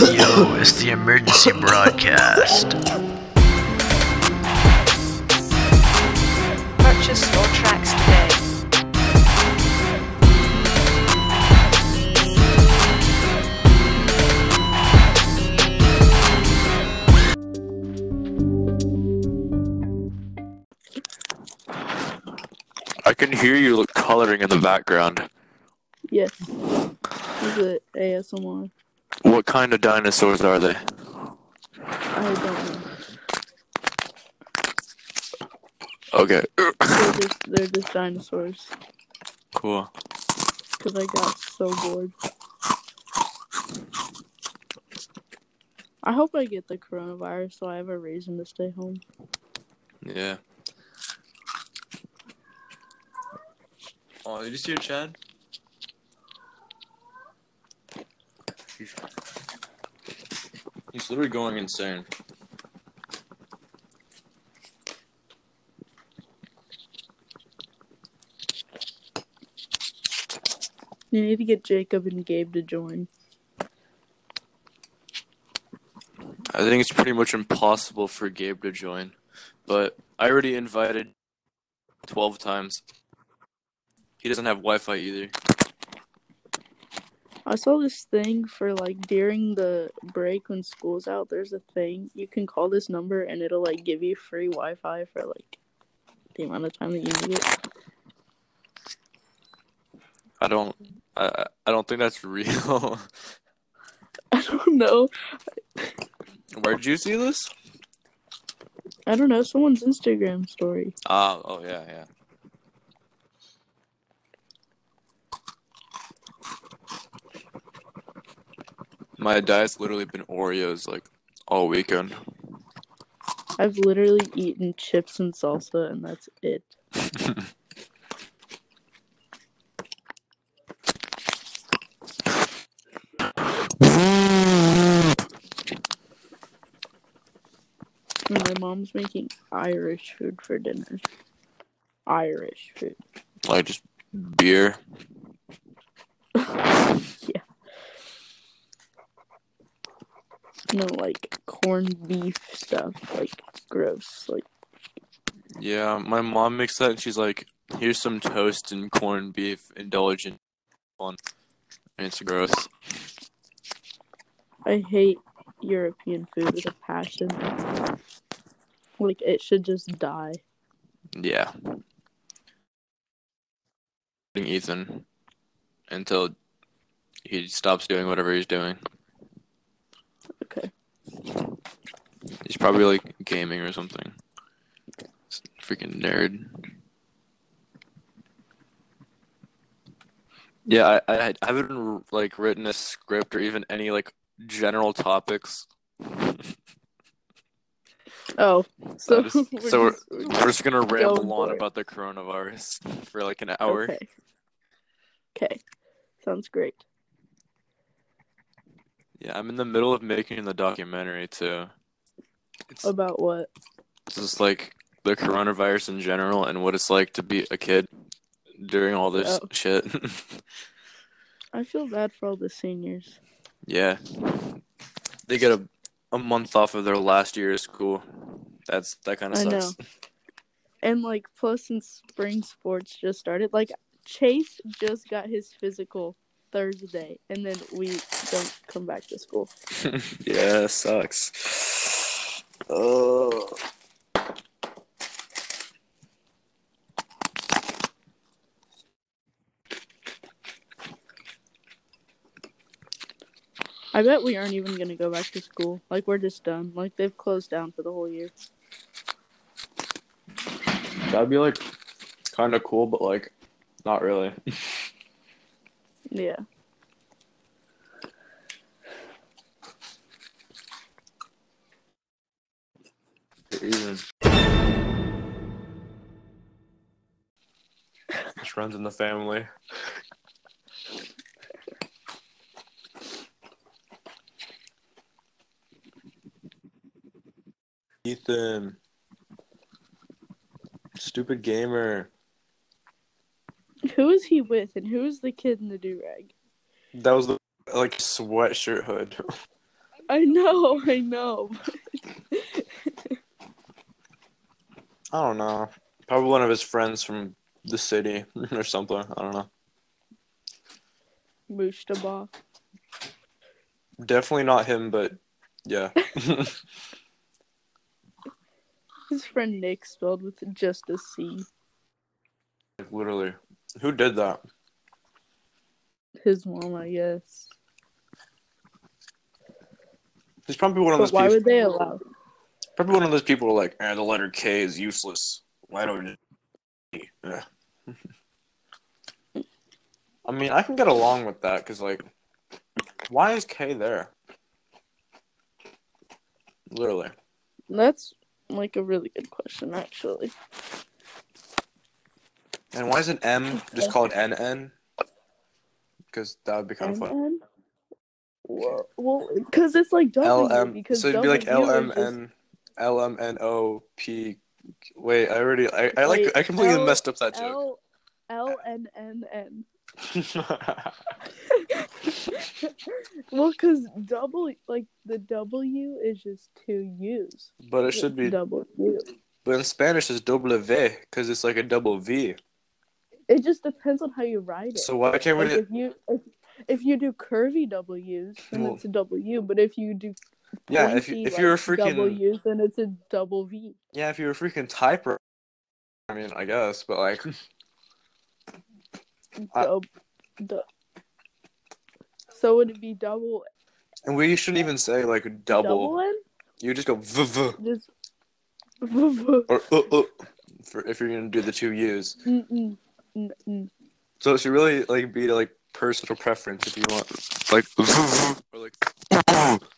Yo, it's the emergency broadcast. Purchase your tracks today. I can hear you coloring in the background. Yes. Is it ASMR? What kind of dinosaurs are they? I don't know. Okay, They're just, they're just dinosaurs. cool. Because I got so bored. I hope I get the coronavirus so I have a reason to stay home. Yeah. Oh, did you see your Chad? He's, he's literally going insane. You need to get Jacob and Gabe to join. I think it's pretty much impossible for Gabe to join, but I already invited 12 times. He doesn't have Wi Fi either. I saw this thing for like during the break when school's out. There's a thing you can call this number and it'll like give you free Wi-Fi for like the amount of time that you need it. I don't. I I don't think that's real. I don't know. Where'd you see this? I don't know. Someone's Instagram story. Ah, oh yeah, yeah. My diet's literally been Oreos like all weekend. I've literally eaten chips and salsa, and that's it. My mom's making Irish food for dinner. Irish food. like just beer. yeah. No, like corned beef stuff. Like gross. Like Yeah, my mom makes that. And she's like, "Here's some toast and corned beef. Indulge in fun." And it's gross. I hate European food with a passion. Like it should just die. Yeah. Ethan until he stops doing whatever he's doing. Okay. He's probably like gaming or something. Freaking nerd. Yeah, I, I I haven't like written a script or even any like general topics. Oh, so That is- we're so we're, just- we're we're just gonna ramble going on about the coronavirus for like an hour. Okay. Okay. Sounds great. Yeah, I'm in the middle of making the documentary too. It's About what? just like the coronavirus in general and what it's like to be a kid during all this Oh. shit. I feel bad for all the seniors. yeah. They get a a month off of their last year of school. That's that kind of I know. And like plus since spring sports just started, like Chase just got his physical Thursday and then we don't come back to school. yeah, it sucks. Oh. I bet we aren't even gonna go back to school. Like we're just done. Like they've closed down for the whole year. That'd be like kind of cool, but like not really. Yeah. Runs in the family. Ethan. Stupid gamer. Who is he with and who is the kid in the do rag? That was the like sweatshirt hood. I know, I know. I don't know. Probably one of his friends from the city or something. I don't know. Mushtaba. Definitely not him, but yeah. His friend Nick spelled with just a C. Like, Literally. Who did that? His mom, I guess. He's probably one of But those why people. would they allow? Probably one of those people who are like, eh, the letter K is useless. Why don't you? Yeah. I mean, I can get along with that because, like, why is K there? Literally. That's like a really good question, actually. And why isn't M just called NN? Because that would be kind of fun. Well, because it's like W. LM. because So it'd be like W is just- LMN, LMNOP. Wait, I already, I, I like, Wait, I completely L- messed up that joke. L L N N N. Well, because double like the W is just two U's. but it should be, double W. but in Spanish it's W because it's like a double V. It just depends on how you write it. So why can't we? like if you if, if you do curvy W's, then Well- it's a W. But if you do Yeah, if you if you're a like, freaking W's, then it's a double V. yeah, if you're a freaking typer, I mean, I guess, but like, I- Dub, dub. So would it be double and we shouldn't even say like double. double N? You just go v v Just mm, or uh uh for if you're gonna do the two U's. mm, mm, mm. So it should really like be like personal preference if you want like or like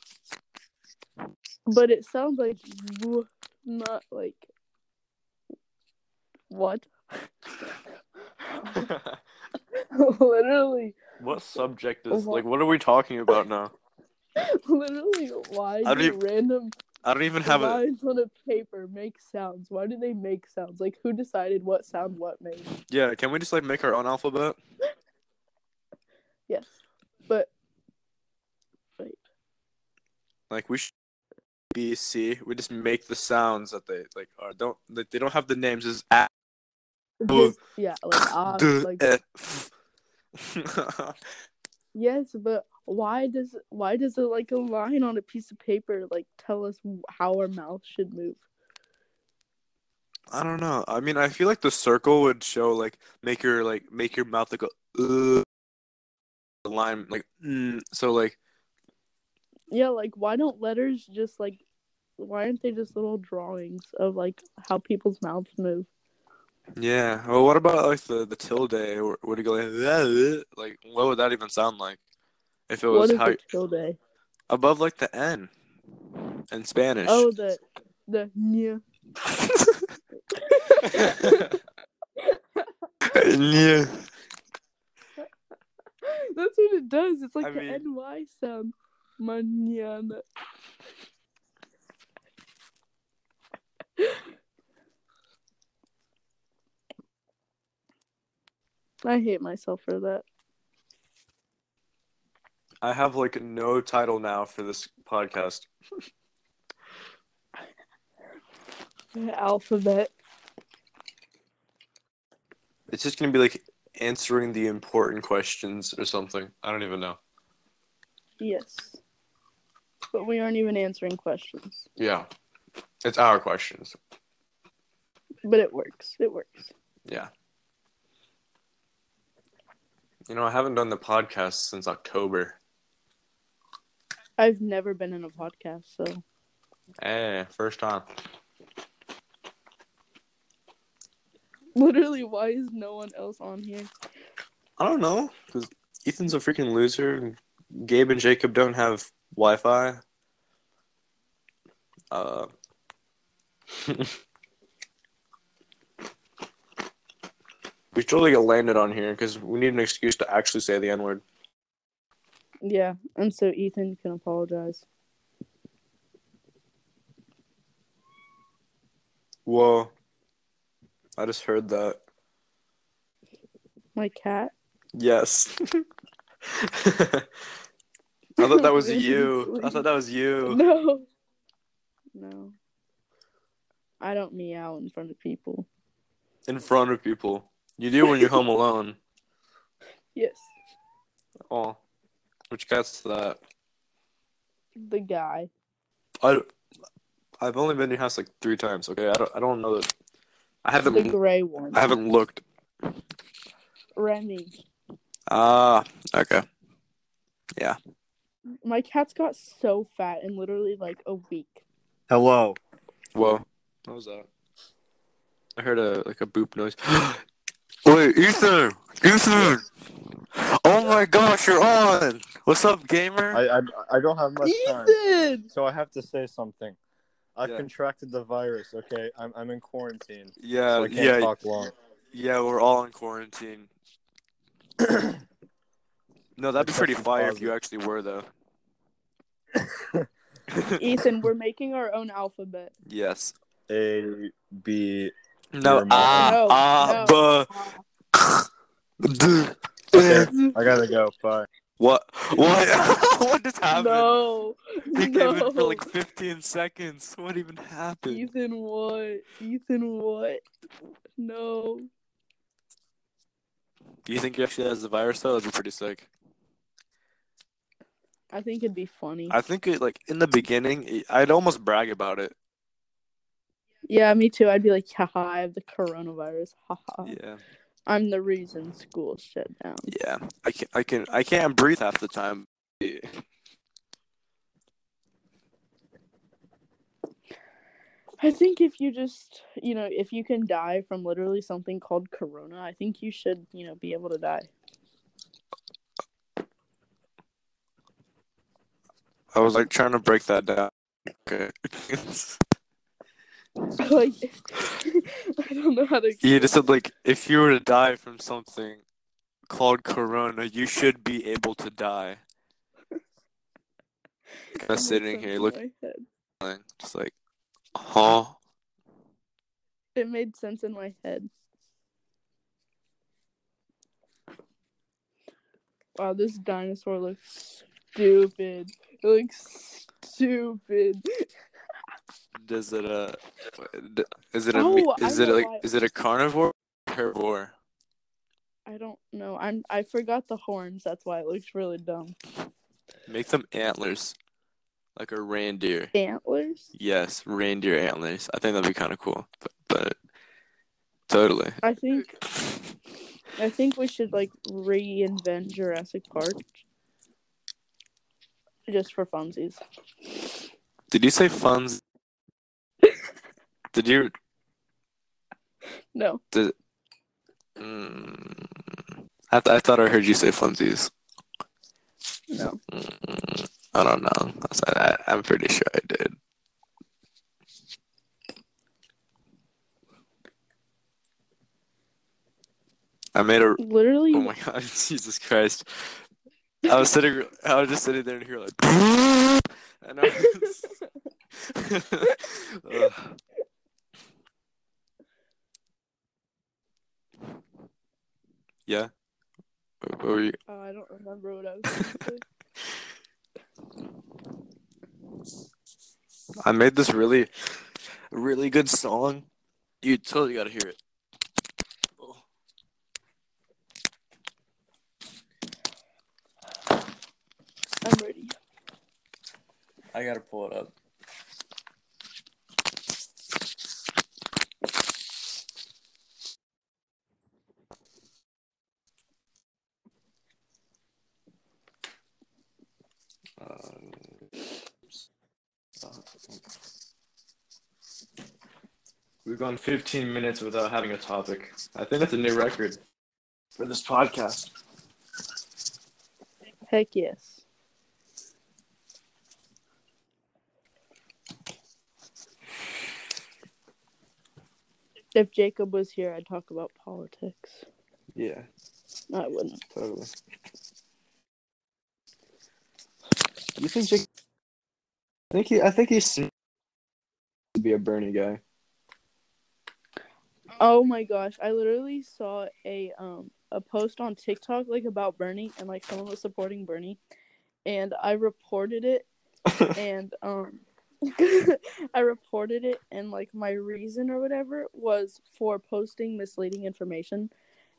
But it sounds like not like what? literally, what subject is What? like what are we talking about now? literally, why I do don't even- random I don't even have a lines on a paper make sounds? Why do they make sounds? Like who decided what sound what made? yeah. Can we just like make our own alphabet? Yes, but wait, Like we should B C. We just make the sounds that they like are. Don't like they don't have the names. Is a just, yeah, like ah, like yes, but why does why does it like a line on a piece of paper like tell us how our mouth should move? I don't know. I mean, I feel like the circle would show like make your like make your mouth like a uh, line like mm. so like Yeah, like why don't letters just like why aren't they just little drawings of like how people's mouths move? yeah. Well, what about like the the tilde? Would it go like like what would that even sound like if it was how tilde? above like the N in Spanish? Oh, the the yeah. yeah. That's what it does. It's like I the mean- ny sound. Mañana. I hate myself for that. I have like no title now for this podcast. Alphabet. It's just gonna be like answering the important questions or something. I don't even know. Yes. But we aren't even answering questions. Yeah. It's our questions. But it works. It works. Yeah. You know, I haven't done the podcast since October. I've never been in a podcast, so Hey, first time. literally, why is no one else on here? I don't know, because Ethan's a freaking loser. and Gabe and Jacob don't have Wi Fi. Uh, we should totally get Landon on here because we need an excuse to actually say the N word. Yeah, and so Ethan can apologize. Whoa. I just heard that. My cat. Yes. I thought that was you. I thought that was you. No. No. I don't meow in front of people. In front of people. You do when you're home alone. Yes. Oh, which to that. The guy. I, I've only been to your house like three times. Okay, I don't. I don't know that. I haven't. The gray one. I haven't looked. Remy. Ah, okay. My cats got so fat in literally like a week. Hello. Whoa. What was that? I heard a like a boop noise. Wait, Ethan! Ethan! Oh my gosh, you're on! What's up, gamer? I, I I don't have much time, Ethan! so I have to say something. I've Yeah. contracted the virus. Okay, I'm I'm in quarantine, yeah, so I can't yeah, talk long. yeah. We're all in quarantine. no, that'd be pretty fire if you actually were, though. Ethan, we're making our own alphabet. yes. A B. No. Your. Ah. Ah. no. Okay, I gotta go. Bye. What? What? what just happened? No. He came no. in for like 15 seconds. What even happened? Ethan, what? Ethan, what? No. Do you think he actually has the virus though? That'd be pretty sick. I think it'd be funny. I think it like in the beginning, I'd almost brag about it. Yeah, me too. I'd be like, haha, I have the coronavirus. Haha. Yeah, I'm the reason school shut down. yeah. I can, I can, I can't breathe half the time. I think if you just, you know, if you can die from literally something called corona, I think you should, you know, be able to die. I was like trying to break that down. Okay. like, I don't know how to. you just said like if you were to die from something called corona, you should be able to die. Kind of sitting here looking, my head. just like, huh? It made sense in my head. Wow, this dinosaur looks stupid. It looks stupid. Does it uh, is it a Oh, is it like why- is it a carnivore? or Herbivore. I don't know. I'm I forgot the horns. That's why it looks really dumb. Make them antlers, like a reindeer. Antlers? Yes, reindeer antlers. I think that'd be kind of cool. But, but totally. I think I think we should like reinvent Jurassic Park. Just for funsies. Did you say funds? Did you? No. Mm, I, th- I thought I heard you say funsies. No. Mm, I don't know. I, I, I'm pretty sure I did. I made a. Literally Oh my god, Jesus Christ! I was sitting. I was just sitting there and hear like. I know. Ugh. yeah. What were you? oh, I don't remember what I was. I made this really, really good song. You totally gotta hear it. I'm. I gotta pull it up. We've gone 15 minutes without having a topic. I think that's a new record for this podcast. Heck yes. If Jacob was here, I'd talk about politics. Yeah, I wouldn't. totally. You think Jake? I think he. I think he's to be a Bernie guy. Oh my gosh, I literally saw a um a post on TikTok like about Bernie and like someone was supporting Bernie and I reported it and um I reported it and like my reason or whatever was for posting misleading information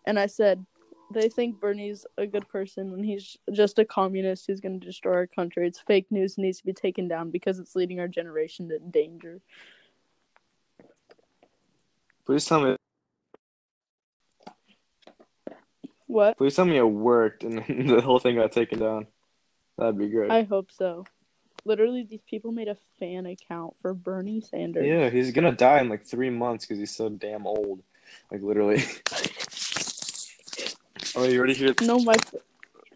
and I said they think Bernie's a good person when he's just a communist who's going to destroy our country. It's fake news needs to be taken down because it's leading our generation to danger. Please tell me. What? Please tell me it worked and the whole thing got taken down. That'd be great. I hope so. Literally, these people made a fan account for Bernie Sanders. Yeah, he's gonna die in like three months because he's so damn old. Like literally. Oh, you ready here? No, my.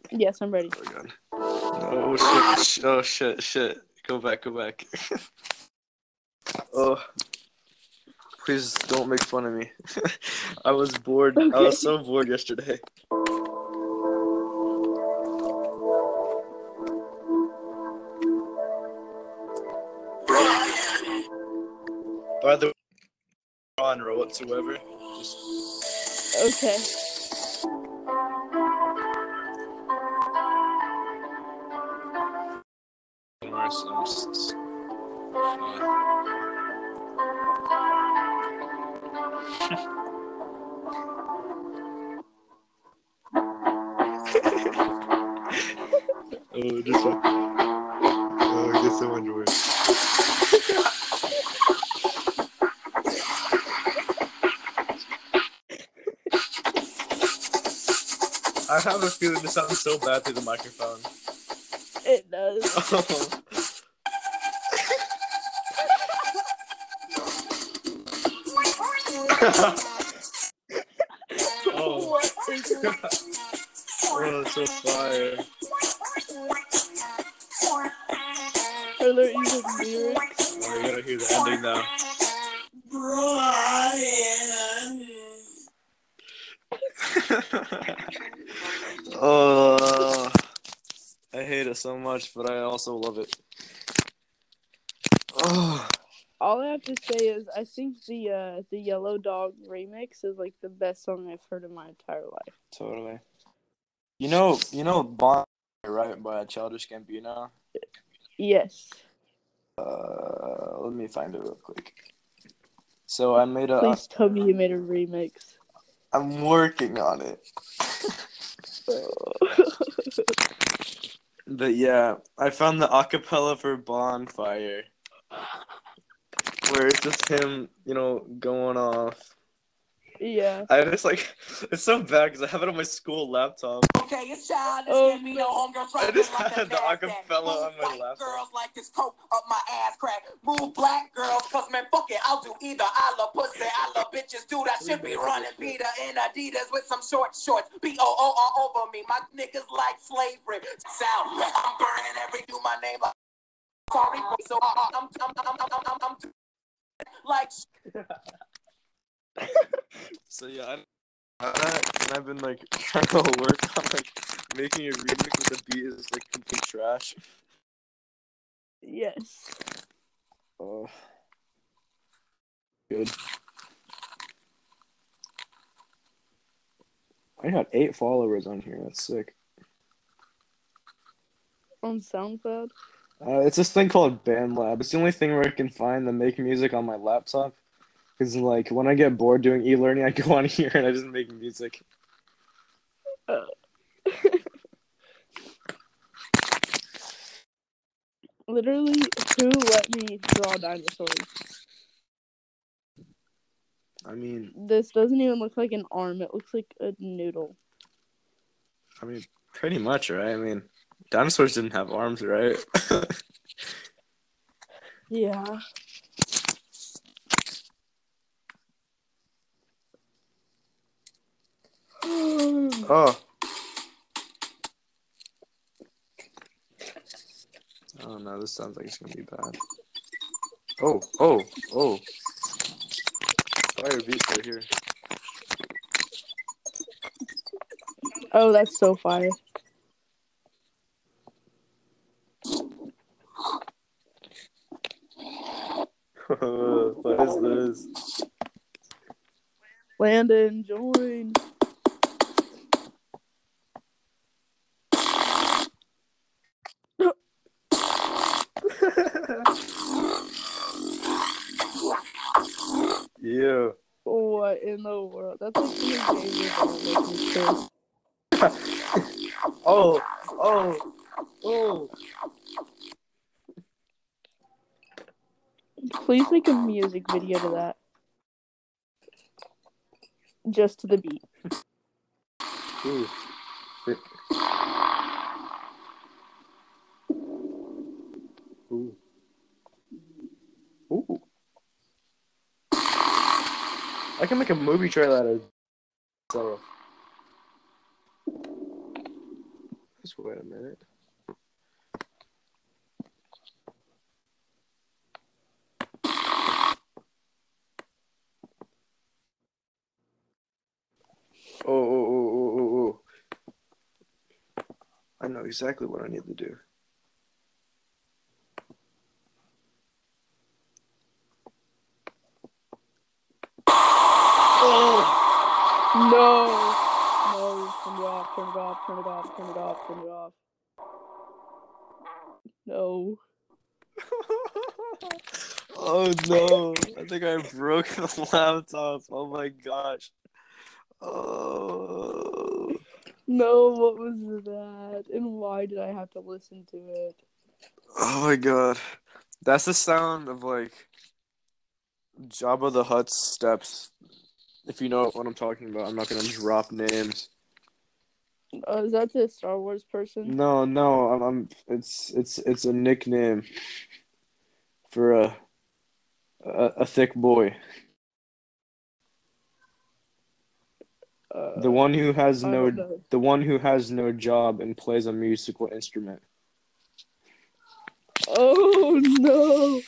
Yes, I'm ready. Oh, God. oh shit! Oh shit! Shit! Go back! Go back! oh, please don't make fun of me. I was bored. I was so bored yesterday. Genre whatsoever. Just Okay. A feeling this sounds so bad through the microphone. It does. Oh. oh, what is oh, it's so fire. Are there even lyrics? Oh, you gotta hear the ending now. oh, I hate it so much, but I also love it. Oh, All I have to say is I think the uh the Yellow Dog remix is like the best song I've heard in my entire life. Totally. You know, you know, Bond, right? By a Childish Gambino. Yes. Uh, let me find it real quick. So I made a. Please tell me you made a remix. I'm working on it. But yeah, I found the acapella for Bonfire, where it's just him, you know, going off. Yeah. I just like it's so bad because I have it on my school laptop. Okay, it's childish. Oh, Give me no homegirl I just to like had a the acapella on my white laptop. Girls like this coke up my ass crack. Move black girls, cause man, fuck it, I'll do either. I love pussy, I love bitches, dude. I should be running Peter in Adidas with some short shorts. B O O all over me. My niggas like slavery. Sound, I'm burning every do my name. like- Sorry, so uh, I'm, I'm, I'm, I'm, I'm, I'm, I'm like So yeah, I, and I've been like trying to work on like making a remix with the beat is like complete trash. Yes. Oh, good. I got eight followers on here. That's sick. On SoundCloud. Uh, it's this thing called BandLab. It's the only thing where I can find the make music on my laptop. Because, like, when I get bored doing e learning, I go on here and I just make music. Literally, who let me draw dinosaurs? I mean, This doesn't even look like an arm. It looks like a noodle. I mean, pretty much, right? I mean, dinosaurs didn't have arms, right? Yeah. Oh. Oh no, this sounds like it's gonna be bad. Oh, oh, oh. Fire beats right here. Oh, that's so fire. what is this? Landon, join. Yeah. What in the world? That's. Oh, oh, oh. Please make a music video to that. Just to the beat. Ooh. Ooh. I can make a movie trailer out of myself. Just wait a minute. Oh, oh, oh, oh, oh, oh. I know exactly what I need to do. No! No, turn it off, turn it off, turn it off, turn it off, turn it off. No. oh no! I think I broke the laptop. Oh my gosh. Oh. No, what was that? And why did I have to listen to it? Oh my god. That's the sound of like Jabba the Hutt's steps. If you know what I'm talking about, I'm not gonna drop names. Uh, is that the Star Wars person? No, no, I'm, I'm it's it's it's a nickname for a a, a thick boy. Uh, The one who has no the one who has no job and plays a musical instrument. Oh no!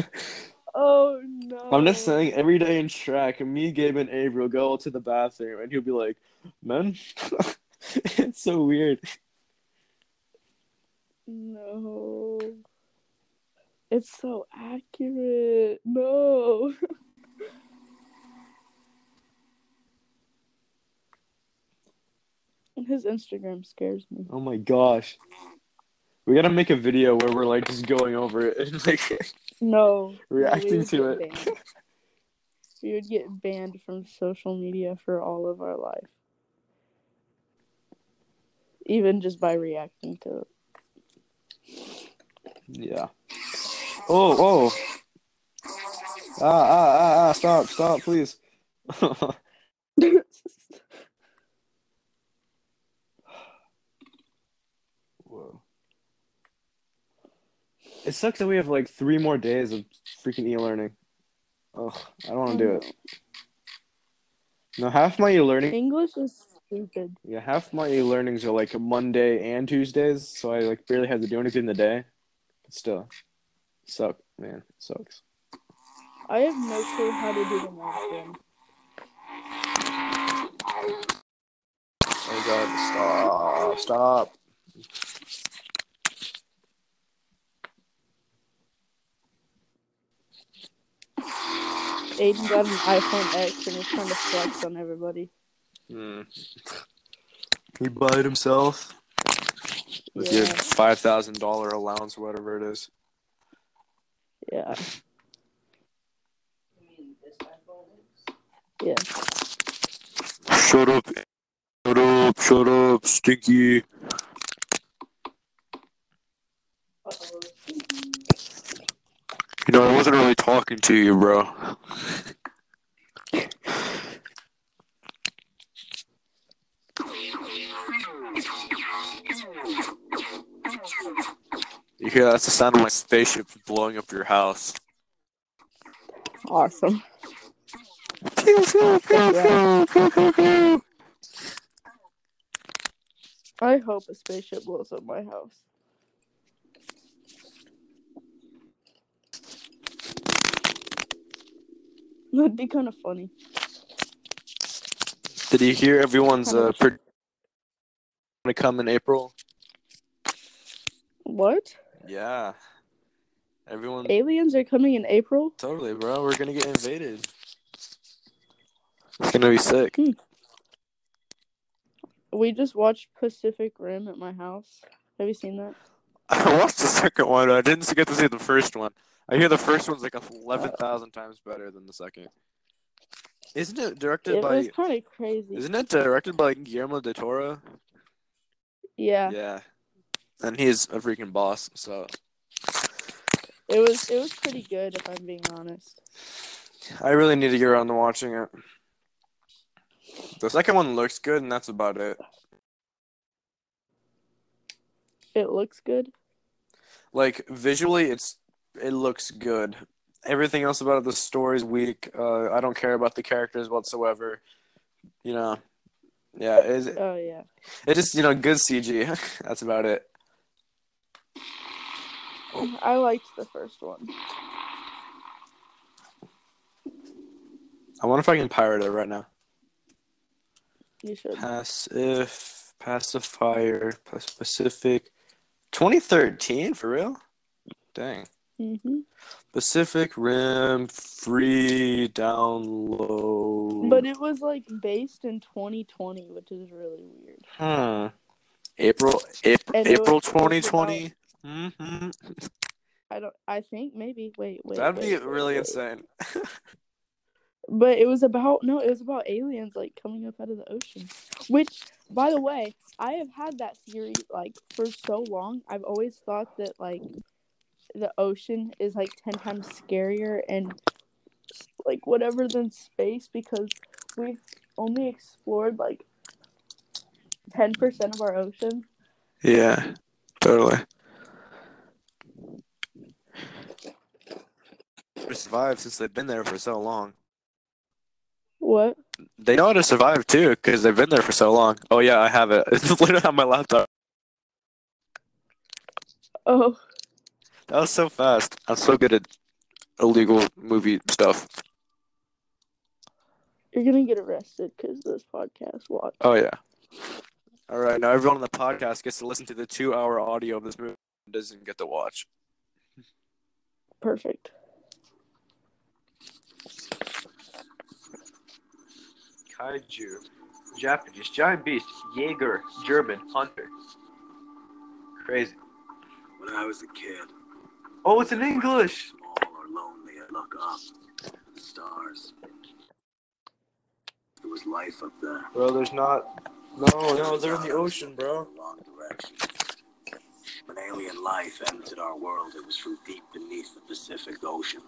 oh no! I'm just saying, every day in track, me, Gabe, and Avery will go to the bathroom, and he'll be like, "Man, it's so weird." No. It's so accurate. No. His Instagram scares me. Oh my gosh, we gotta make a video where we're like just going over it and like No. reacting to it. banned. We would get banned from social media for all of our life. Even just by reacting to it. Yeah. Oh, oh. Ah, ah, ah, ah! Stop, stop, please. Whoa. It sucks that we have like three more days of freaking e-learning. Oh, I don't want to do it. No, half my e-learning, English is stupid. yeah, half my e-learnings are like Monday and Tuesdays, so I like barely have to do anything in the day. But still, suck, man, it sucks. I have no clue how to do the math. Oh god, stop, stop. Aiden got an iPhone X and is trying to flex on everybody. Hmm. He bought it himself. With Yeah. your five thousand dollar allowance, whatever it is. Yeah. Yeah. Shut up. Shut up. Shut up. Stinky. You know, I wasn't really talking to you, bro. You hear that's the sound of my spaceship blowing up your house. Awesome. Pew, pew, pew, pew, pew, pew, pew. I hope a spaceship blows up my house. That'd be kind of funny. Did you hear everyone's uh, pre- gonna come in April? What? Yeah. Everyone Aliens are coming in April? totally, bro. We're gonna get invaded. It's gonna be sick. We just watched Pacific Rim at my house. Have you seen that? I watched the second one. I didn't get to see the first one. I hear the first one's like uh, eleven thousand times better than the second. Isn't it directed It by? was kind of crazy. Isn't it directed by Guillermo del Toro? Yeah, Yeah, and he's a freaking boss. So it was. It was pretty good, if I'm being honest. I really need to get around to watching it. The second one looks good, and that's about it. It looks good. Like visually, it's it looks good. Everything else about it, the story's weak. Uh, I don't care about the characters whatsoever. You know, yeah, it's Oh yeah. it just you know good CG. that's about it. I liked the first one. I wonder if I can pirate it right now. You should. Passive, pacifier, Pacific, 2013 for real? Dang. Hmm Pacific Rim free download. But it was like based in 2020, which is really weird. Hmm. April April, And April was- it was 2020. hmm I don't. I think maybe. Wait, wait. That'd be wait, wait, really wait. insane. But it was about no, it was about aliens like coming up out of the ocean. Which, by the way, I have had that theory like for so long. I've always thought that like the ocean is like ten times scarier and like whatever than space because we've only explored like ten percent of our ocean. yeah, totally. They survived since they've been there for so long. What? They know how to survive too because they've been there for so long. Oh yeah, I have it. It's literally on my laptop. Oh, That was so fast. I'm so good at illegal movie stuff. you're gonna get arrested because this podcast. Watch. Oh yeah. All right, now everyone on the podcast gets to listen to the two-hour audio of this movie. and Doesn't get to watch. Perfect. Kaiju. Japanese. Giant beast. Jaeger. German. Hunter. Crazy. When I was a kid, Oh, it's in English. small or lonely, I look up the stars. There was life up there. Bro, there's not. No, no, they're in the ocean, bro. Wrong direction. When alien life entered our world, it was from deep beneath the Pacific Ocean.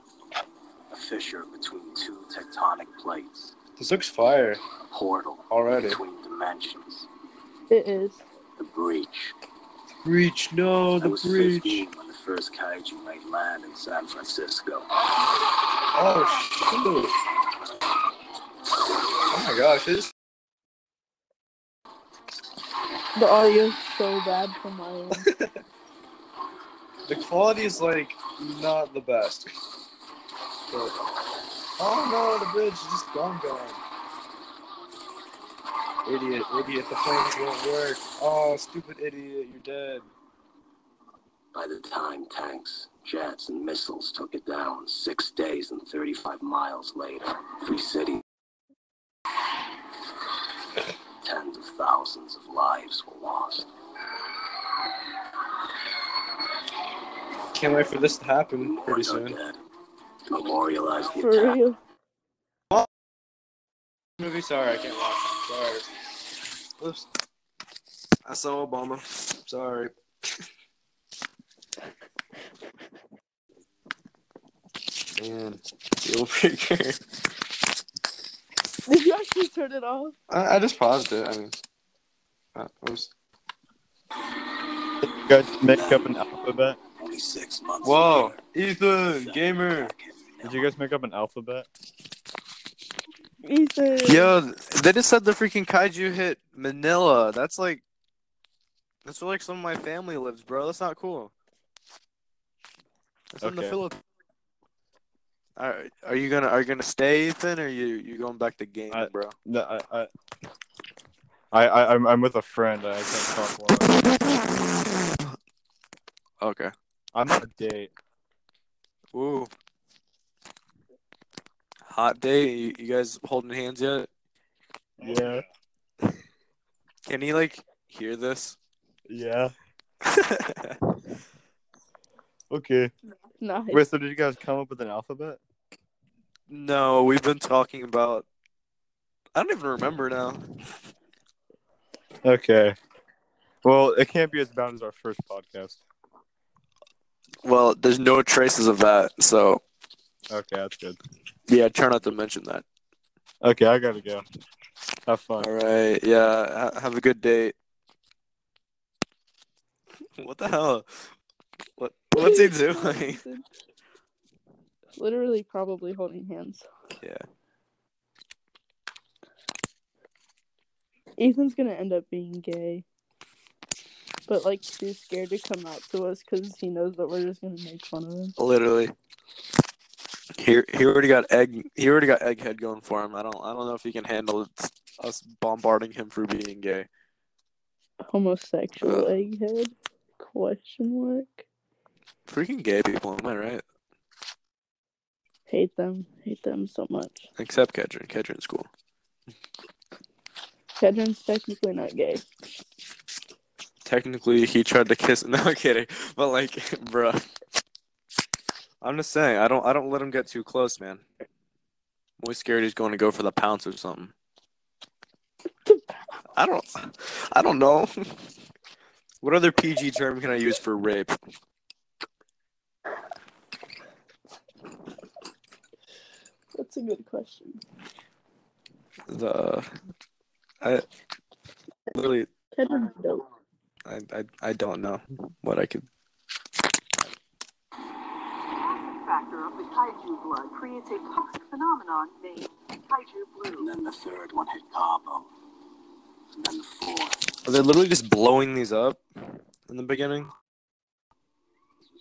A fissure between two tectonic plates. This looks fire A portal already. between dimensions. It is. The breach. Breach, no, the was breach. 15 when the first kaiju made land in San Francisco. Oh shoot! Oh my gosh, this. The audio's so bad for my end. The quality is like not the best. But... Oh no, the bridge is just gone, gone. Idiot, idiot, the planes won't work. Oh, stupid idiot, you're dead. By the time tanks, jets, and missiles took it down, six days and 35 miles later, Free City. Tens of thousands of lives were lost. Can't wait for this to happen More pretty soon. dead. Memorialized the For attack. real. Movie, sorry, I can't watch. Sorry. Oops. I saw Obama. Sorry. Man, deal breaker. Did you actually turn it off? I, I just paused it. I mean, uh, I was. Did you guys make up an alphabet? Only six months Whoa, later, Ethan, gamer. Did you guys make up an alphabet? Ethan. Yo, they just said the freaking kaiju hit Manila. That's like, that's where like some of my family lives, bro. That's not cool. That's in the Philippines. Are, are you gonna are you gonna stay, Ethan, or you you going back to game, I- bro? No, I, I, I, I I'm, I'm with a friend. I can't talk loud. Okay. I'm on a date. Ooh. Hot day. You, you guys holding hands yet? Yeah, Can he like hear this? yeah. Okay. Nice. Wait, so did you guys come up with an alphabet? No, we've been talking about. I don't even remember now. Okay. Well, it can't be as bad as our first podcast. Well, there's no traces of that, so Okay, that's good. yeah, try not to mention that. Okay, I gotta go. Have fun. All right, yeah, ha- have a good date. What the hell? What what's he doing? Literally, probably holding hands. Yeah. Ethan's gonna end up being gay, but like too scared to come out to us because he knows that we're just gonna make fun of him. Literally. He he already got egg he already got egghead going for him. I don't I don't know if he can handle it, us bombarding him for being gay. Homosexual Ugh. egghead? Question mark. Freaking gay people, am I right? Hate them. Hate them so much. Except Kedron. Kedron's cool. Kedron's technically not gay. Technically, he tried to kiss. No I'm kidding, but like, bruh. I'm just saying, I don't, I don't let him get too close, man. I'm always scared he's going to go for the pounce or something. I don't, I don't know. what other PG term can I use for rape? That's a good question. The, I, literally, Kedron's dope. I, I, I don't know what I could. factor of the kaiju blood creates a toxic phenomenon named kaiju And blue. then the third one hit Cabo. And then the fourth. Are they literally just blowing these up in the beginning?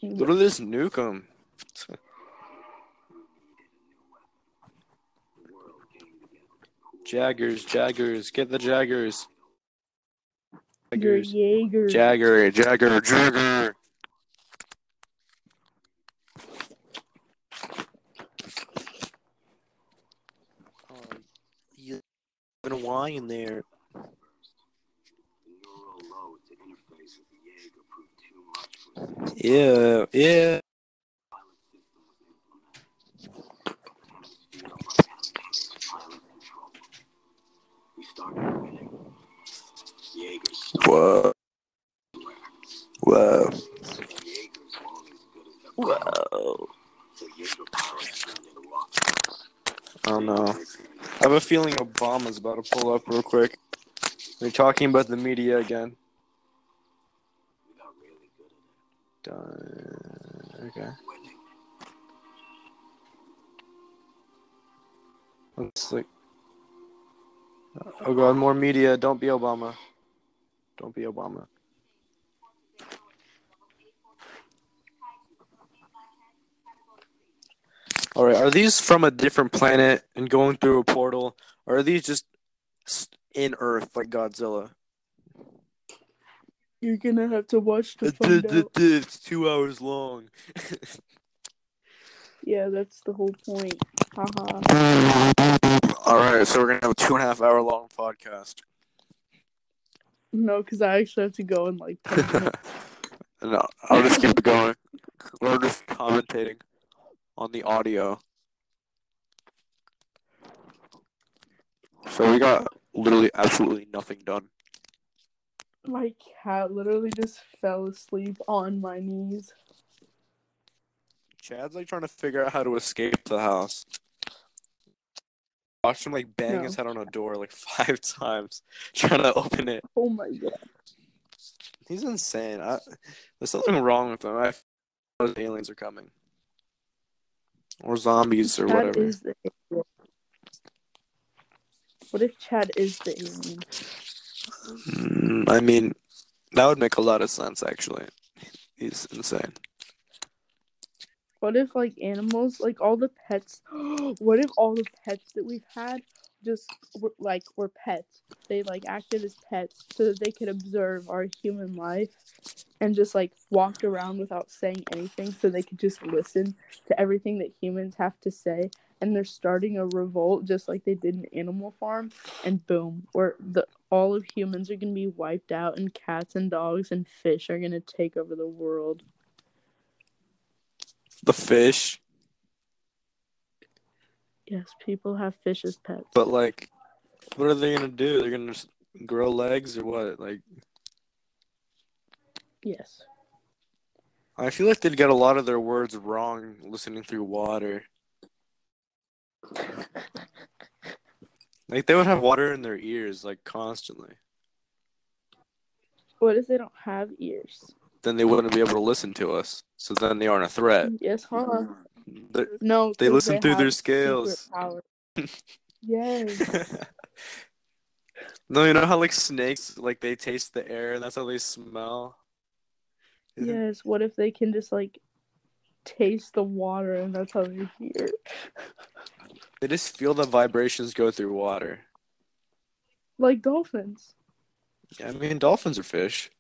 Literally just nuke them. Jaggers, Jaggers, get the Jaggers. You're Jaggers. Jaeger. Jagger, Jagger, Jagger. Um, you have a Y in there. The neural load to interface with the Jaeger proved too much for the Yeah, yeah. pilot system was implemented. Pilot control. We started winning. Jaegers Whoa. Whoa. Whoa. Into rock I have a feeling Obama's about to pull up real quick. They're talking about the media again. Done. Okay. Looks like. Oh god, more media. Don't be Obama. Don't be Obama. Alright, are these from a different planet and going through a portal? Or are these just in Earth like Godzilla? You're gonna have to watch to find out. It's two hours long. Yeah, that's the whole point. Haha. Alright, so we're gonna have a two and a half hour long podcast. No, because I actually have to go in like 10 minutes. no, I'll just keep it going. We're just commentating on the audio. So we got literally absolutely nothing done. My cat literally just fell asleep on my knees. Chad's like trying to figure out how to escape the house. Watched him like bang No. his head on a door like five times trying to open it. Oh my god. He's insane. I, there's something wrong with him. I like aliens are coming. Or zombies or Chad whatever. is the alien. What if Chad is the alien? Mm, I mean, that would make a lot of sense, actually. He's insane. What if like animals, like all the pets? what if all the pets that we've had just were, like were pets? They like acted as pets so that they could observe our human life and just like walked around without saying anything, so they could just listen to everything that humans have to say. And they're starting a revolt just like they did in Animal Farm, and boom, where the all of humans are gonna be wiped out, and cats and dogs and fish are gonna take over the world. The media again. Obama's The fish, Yes, people have fish as pets. but like, what are they gonna do? They're gonna just grow legs or what? Like, Yes. I feel like they'd get a lot of their words wrong listening through water. Like they would have water in their ears like constantly. What if they don't have ears? Then they wouldn't be able to listen to us. So then they aren't a threat. Yes, huh? They're- No, They listen through their scales. yes. no, you know how like snakes like they taste the air and that's how they smell. Yes. What if they can just like taste the water and that's how they hear? They just feel the vibrations go through water. Like dolphins. Yeah, I mean, dolphins are fish.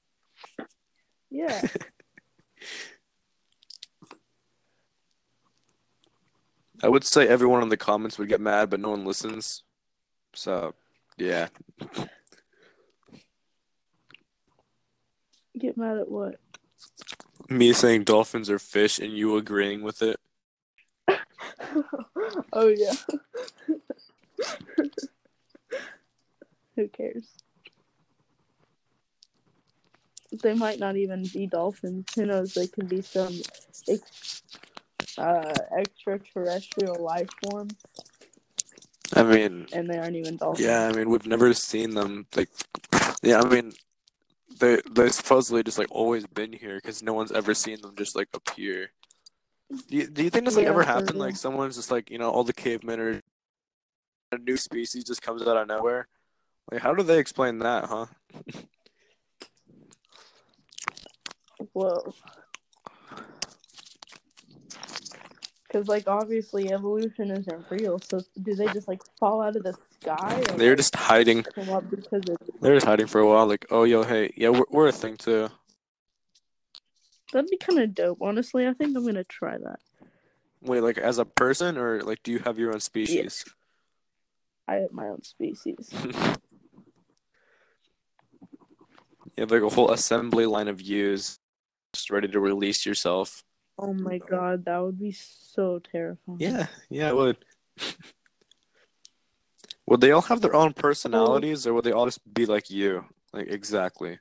Yeah. I would say everyone in the comments would get mad, but no one listens. So, yeah. Get mad at what? Me saying dolphins are fish and you agreeing with it. oh yeah. Who cares? They might not even be dolphins. Who knows? They could be some ex- uh, extraterrestrial life form, I mean, and they aren't even dolphins. yeah, I mean, we've never seen them. Like, yeah, I mean, they they supposedly just like always been here because no one's ever seen them just like appear. Do you, do you think this like Yeah, ever happened? Like, someone's just like, you know, all the cavemen are a new species just comes out of nowhere. Like, how do they explain that, huh? Whoa. Because, like, obviously evolution isn't real. So, do they just, like, fall out of the sky? Or, They're like, just hiding. because. They're just hiding for a while. Like, oh, yo, hey, yeah, we're, we're a thing too. That'd be kind of dope, honestly. I think I'm gonna try that. Wait, like as a person, or like, do you have your own species? I have my own species. you have like a whole assembly line of yous, just ready to release yourself. Oh my god, that would be so terrifying. Yeah, yeah, it would. would they all have their own personalities, or would they all just be like you? Like exactly,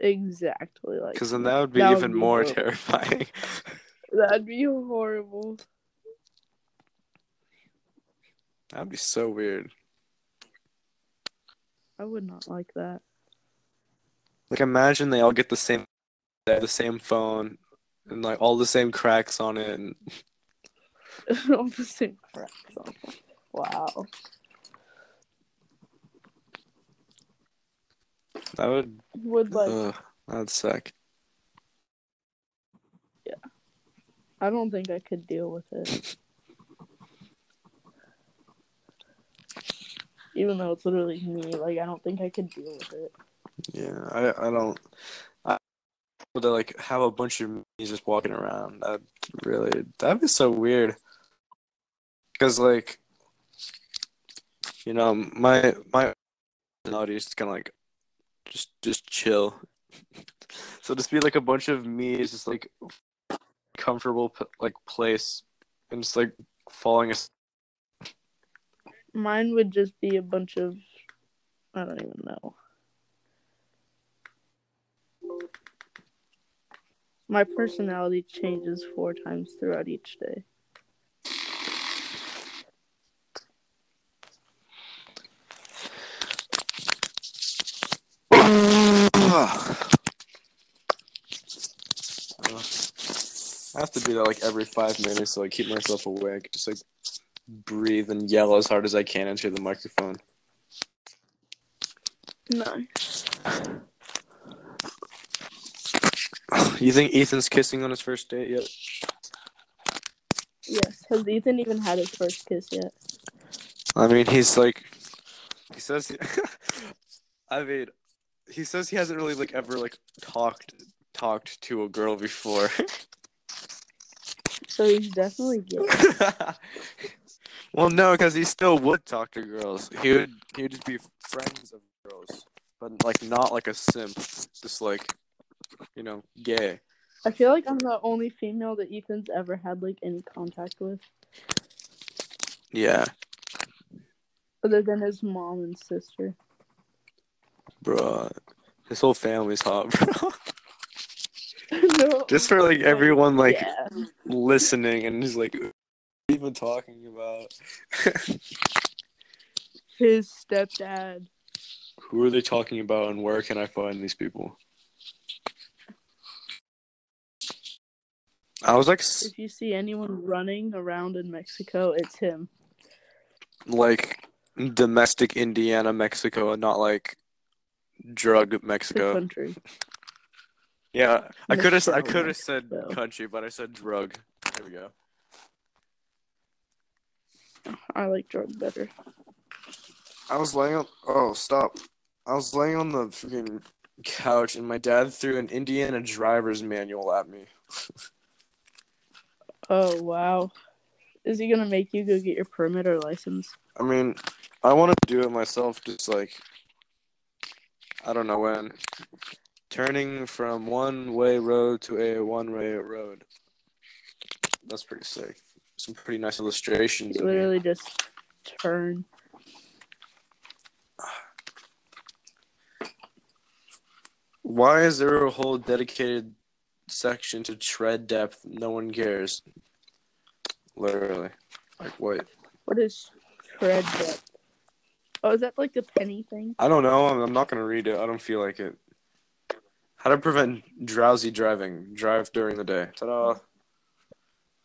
Exactly. Like. because then that would be that would even be more dope. terrifying. That'd be horrible. That'd be so weird. I would not like that. Like imagine they all get the same, they have the same phone, and like all the same cracks on it, and All the same crap. Wow. that would, Would like ugh, that'd suck. Yeah. I don't think I could deal with it. Even though it's literally me, like I don't think I could deal with it. Yeah, I I don't. Would like have a bunch of me just walking around. That really that'd be so weird. Cause like, you know, my my personality is kind of like just just chill. so just be like a bunch of me, is just like comfortable like place, and just like falling asleep. Mine would just be a bunch of I don't even know. My personality changes four times throughout each day. I have to do that like every five minutes so I keep myself awake. Just like breathe and yell as hard as I can into the microphone. No. You think Ethan's kissing on his first date yet? Yes. Has Ethan even had his first kiss yet? I mean, he's like, he says, he, I mean, he says he hasn't really like ever like talked talked to a girl before. So he's definitely gay. well, no, because he still would talk to girls. He would he would just be friends of girls, but like not like a simp, just like you know, gay. I feel like I'm the only female that Ethan's ever had like any contact with, Yeah, other than his mom and sister. bro. His whole family's hot, bro. no, Just for like everyone like yeah. listening and he's like, what are you even talking about? his stepdad. Who are they talking about and where can I find these people? I was like, If you see anyone running around in Mexico, it's him. like domestic Indiana, Mexico, and not like drug The Mexico. country. Yeah, I could have I could have said country, but I said drug. There we go. I like drug better. I was laying on. Oh, stop! I was laying on the freaking couch, and my dad threw an Indiana driver's manual at me. Oh wow. Is he gonna make you go get your permit or license? I mean, I want to do it myself, just like I don't know when. Turning from one-way road to a one-way road. That's pretty sick. Some pretty nice illustrations. You in here. literally just turn. Why is there a whole dedicated section to tread depth? No one cares. Literally. Like what? What is tread depth? Oh, is that like the penny thing? I don't know. I'm, I'm not gonna read it. I don't feel like it. How to prevent drowsy driving? Drive during the day. Ta-da!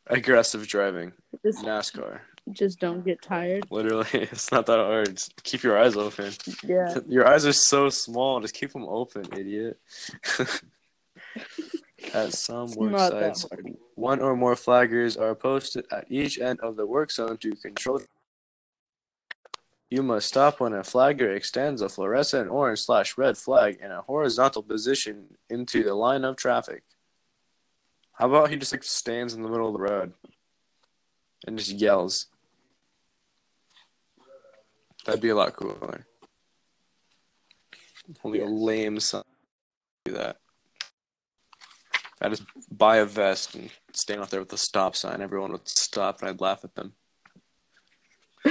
Aggressive driving. Just, NASCAR. just don't get tired. Literally, it's not that hard. Just keep your eyes open. Yeah. Your eyes are so small. Just keep them open, idiot. At some work sites, one or more flaggers are posted at each end of the work zone to control. You must stop when a flagger extends a fluorescent orange slash red flag in a horizontal position into the line of traffic. How about he just like stands in the middle of the road and just yells? That'd be a lot cooler. Only a lame son do that. I just buy a vest and stand out there with a stop sign. Everyone would stop and I'd laugh at them.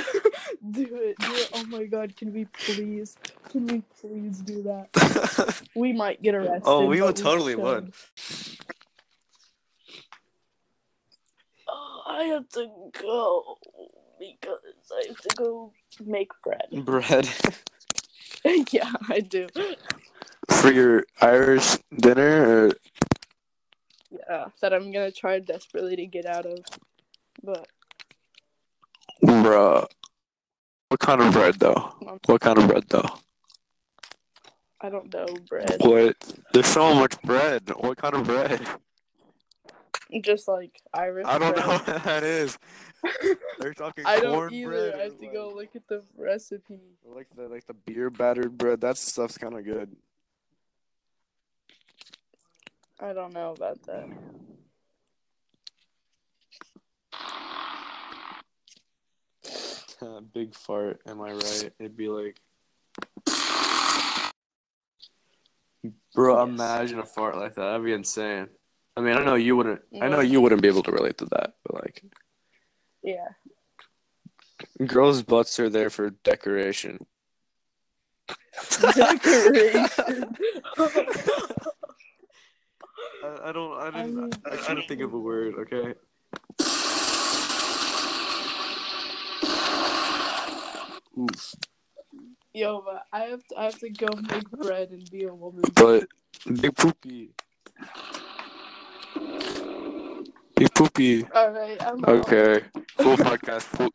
Do it, do it. Oh my god, can we please, can we please do that? We might get arrested. oh, we would totally would. Oh, I have to go because I have to go make bread. Bread yeah, I do. for your Irish dinner. Or... Yeah, that I'm gonna try desperately to get out of, but Bruh. What kind of bread though? Um, what kind of bread though? I don't know bread. What? There's so much bread. What kind of bread? Just like Irish. I don't bread. know what that is. They're talking I don't either. I have to like- go look at the recipe. Like the like the beer battered bread. That stuff's kind of good. I don't know about that. Big fart. Am I right? It'd be like, bro. Yes. Imagine a fart like that. That'd be insane. I mean, I know you wouldn't. I know you wouldn't be able to relate to that, but like, Yeah. girls' butts are there for decoration. Decoration. I, I don't. I I didn't. mean- I, I couldn't think of a word. Okay. Oof. Yo, but I have to. I have to go make bread and be a woman. But big poopy. Big poopy. All right. I'm out. Okay. Full podcast. Full...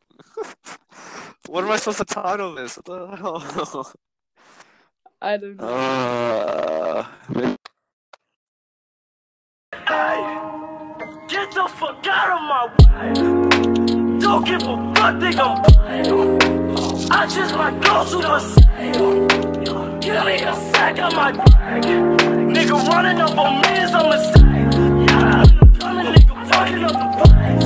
what am I supposed to title this? What the hell? I don't know. Uh, Get the fuck out of my way. Don't give a fuck, think I'm I just might go to the side. Give me a sack of my bag. Nigga running up on me is a mistake. Yeah, I'm the nigga fucking up the